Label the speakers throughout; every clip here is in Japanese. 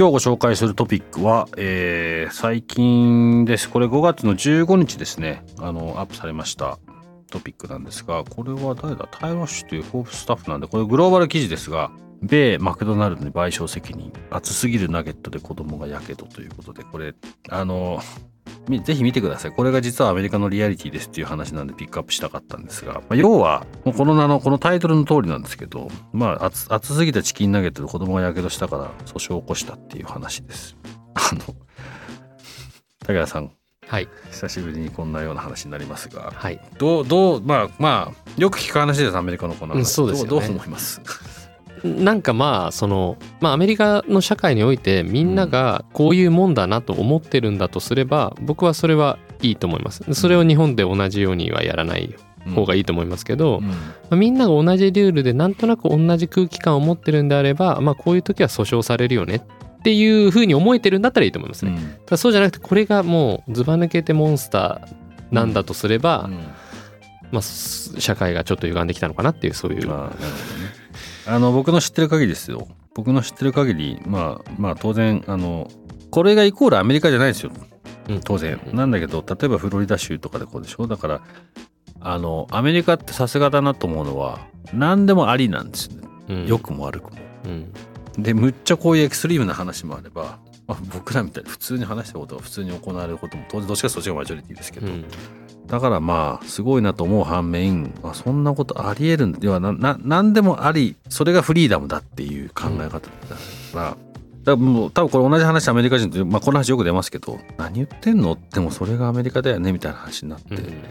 Speaker 1: 今日ご紹介するトピックは、えー、最近です。これ5月の15日ですね。あのアップされました。トピックなんですが、これは誰だ？タイロッシュというフォーブスタッフなんで、これグローバル記事ですが、米マクドナルドに賠償責任、熱すぎるナゲットで子供がやけどということで、これ、あの、ぜひ見てください。これが実はアメリカのリアリティですっていう話なんでピックアップしたかったんですが、まあ、要は、もうこの名の、このタイトルの通りなんですけど、まあ熱、熱すぎたチキンナゲットで子供がやけどしたから訴訟を起こしたっていう話です。あの、武田さん、
Speaker 2: はい、
Speaker 1: 久しぶりにこんなような話になりますが、
Speaker 2: はい、
Speaker 1: どうどうまあまあよく聞く話ですアメリカのこの話、うん、
Speaker 2: そうです
Speaker 1: よ、ね、どう思います？
Speaker 2: なんかまあそのまあアメリカの社会においてみんながこういうもんだなと思ってるんだとすれば僕はそれはいいと思います。それを日本で同じようにはやらない方がいいと思いますけど、うん。まあ、みんなが同じルールでなんとなく同じ空気感を持ってるんであればまあこういう時は訴訟されるよねっていうふうに思えてるんだったらいいと思いますね。うん、そうじゃなくてこれがもうずば抜けてモンスターなんだとすれば、うん、まあ、社会がちょっと歪んできたのかなっていうそういう。
Speaker 1: あ、の僕の知ってる限りですよ。僕の知ってる限りまあまあ当然あのこれがイコールアメリカじゃないですよ。当然、うん、なんだけど例えばフロリダ州とかでこうでしょ。だからあのアメリカってさすがだなと思うのは何でもありなんですね、うん、良くも悪くも。うん。でむっちゃこういうエクストリームな話もあれば、まあ、僕らみたいに普通に話したことが普通に行われることも当然どっちかそっちがマジョリティですけど、うん、だからまあすごいなと思う反面、まあ、そんなことありえるんではなな何でもありそれがフリーダムだっていう考え方だから、だもう多分これ同じ話アメリカ人って、まあ、この話よく出ますけど何言ってんの？でもそれがアメリカだよねみたいな話になって、うん、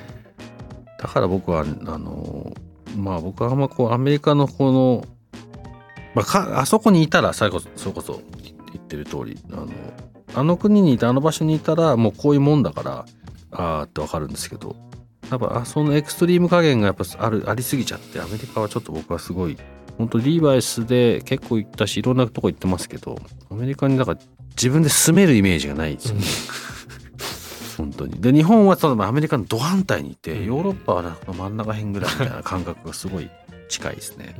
Speaker 1: だから僕はあのまあ僕はあんまこうアメリカのこのまあ、かあそこにいたら最後それこそ言ってる通りあのあの国にいたあの場所にいたらもうこういうもんだからああってわかるんですけどやっぱそのエクストリーム加減がやっぱあるありすぎちゃってアメリカはちょっと僕はすごい本当リーバイスで結構行ったしいろんなとこ行ってますけどアメリカにだから自分で住めるイメージがないですよね。本当にで日本はそのアメリカのど反対にいてヨーロッパは真ん中辺ぐらいみたいな感覚がすごい近いですね。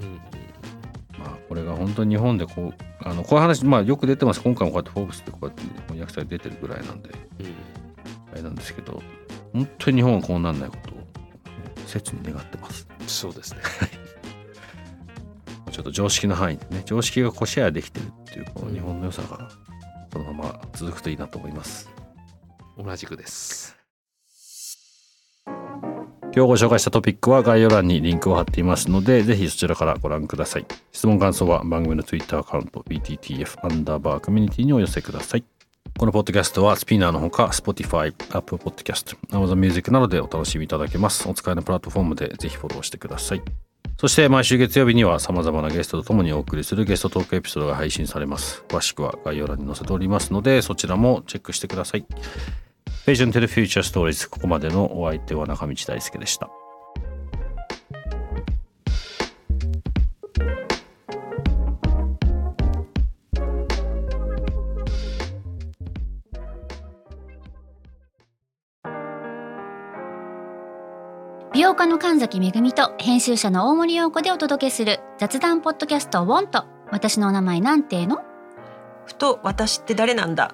Speaker 1: まあ、これが本当に日本でこうあのこういう話、まあ、よく出てます。今回もこうやって「フォーブス」でこうやって翻訳されて出てるぐらいなんで、うん、あれなんですけど本当に日本はこうなんないことを切に願ってます。
Speaker 2: そうですね。
Speaker 1: ちょっと常識の範囲でね常識がこうシェアできてるっていうこの日本の良さがこのまま続くといいなと思います、
Speaker 2: 同じくです
Speaker 1: 今日ご紹介したトピックは概要欄にリンクを貼っていますので、ぜひそちらからご覧ください。質問感想は番組の Twitter アカウント BTTF アンダーバーコミュニティにお寄せください。このポッドキャストはスピナーのほか Spotify、Apple Podcast、Amazon Music などでお楽しみいただけます。お使いのプラットフォームでぜひフォローしてください。そして毎週月曜日には様々なゲストと共にお送りするゲストトークエピソードが配信されます。詳しくは概要欄に載せておりますので、そちらもチェックしてください。Vision to the Future Stories ここまでのお相手は中道大輔でした。
Speaker 3: 美容家の神崎めぐみと編集者の大森洋子でお届けする雑談ポッドキャストウォンと私の名前なんての？
Speaker 4: ふと私って誰なんだ？